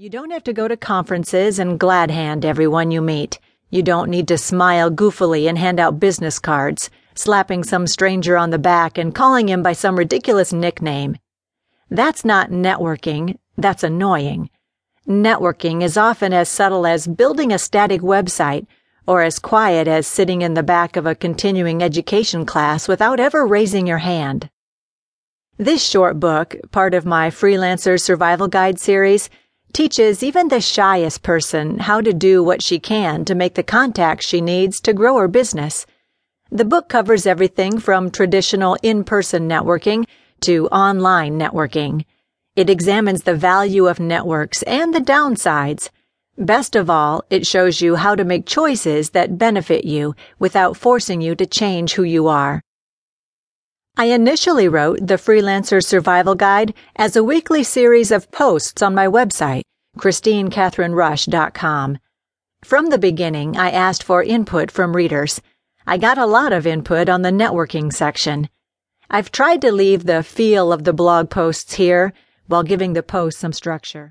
You don't have to go to conferences and glad hand everyone you meet. You don't need to smile goofily and hand out business cards, slapping some stranger on the back and calling him by some ridiculous nickname. That's not networking, that's annoying. Networking is often as subtle as building a static website or as quiet as sitting in the back of a continuing education class without ever raising your hand. This short book, part of my Freelancer Survival Guide series, teaches even the shyest person how to do what she can to make the contacts she needs to grow her business. The book covers everything from traditional in person networking to online networking. It examines the value of networks and the downsides. Best of all, it shows you how to make choices that benefit you without forcing you to change who you are. I initially wrote the Freelancer Survival Guide as a weekly series of posts on my website, KristineKathrynRusch.com. From the beginning, I asked for input from readers. I got a lot of input on the networking section. I've tried to leave the feel of the blog posts here while giving the post some structure.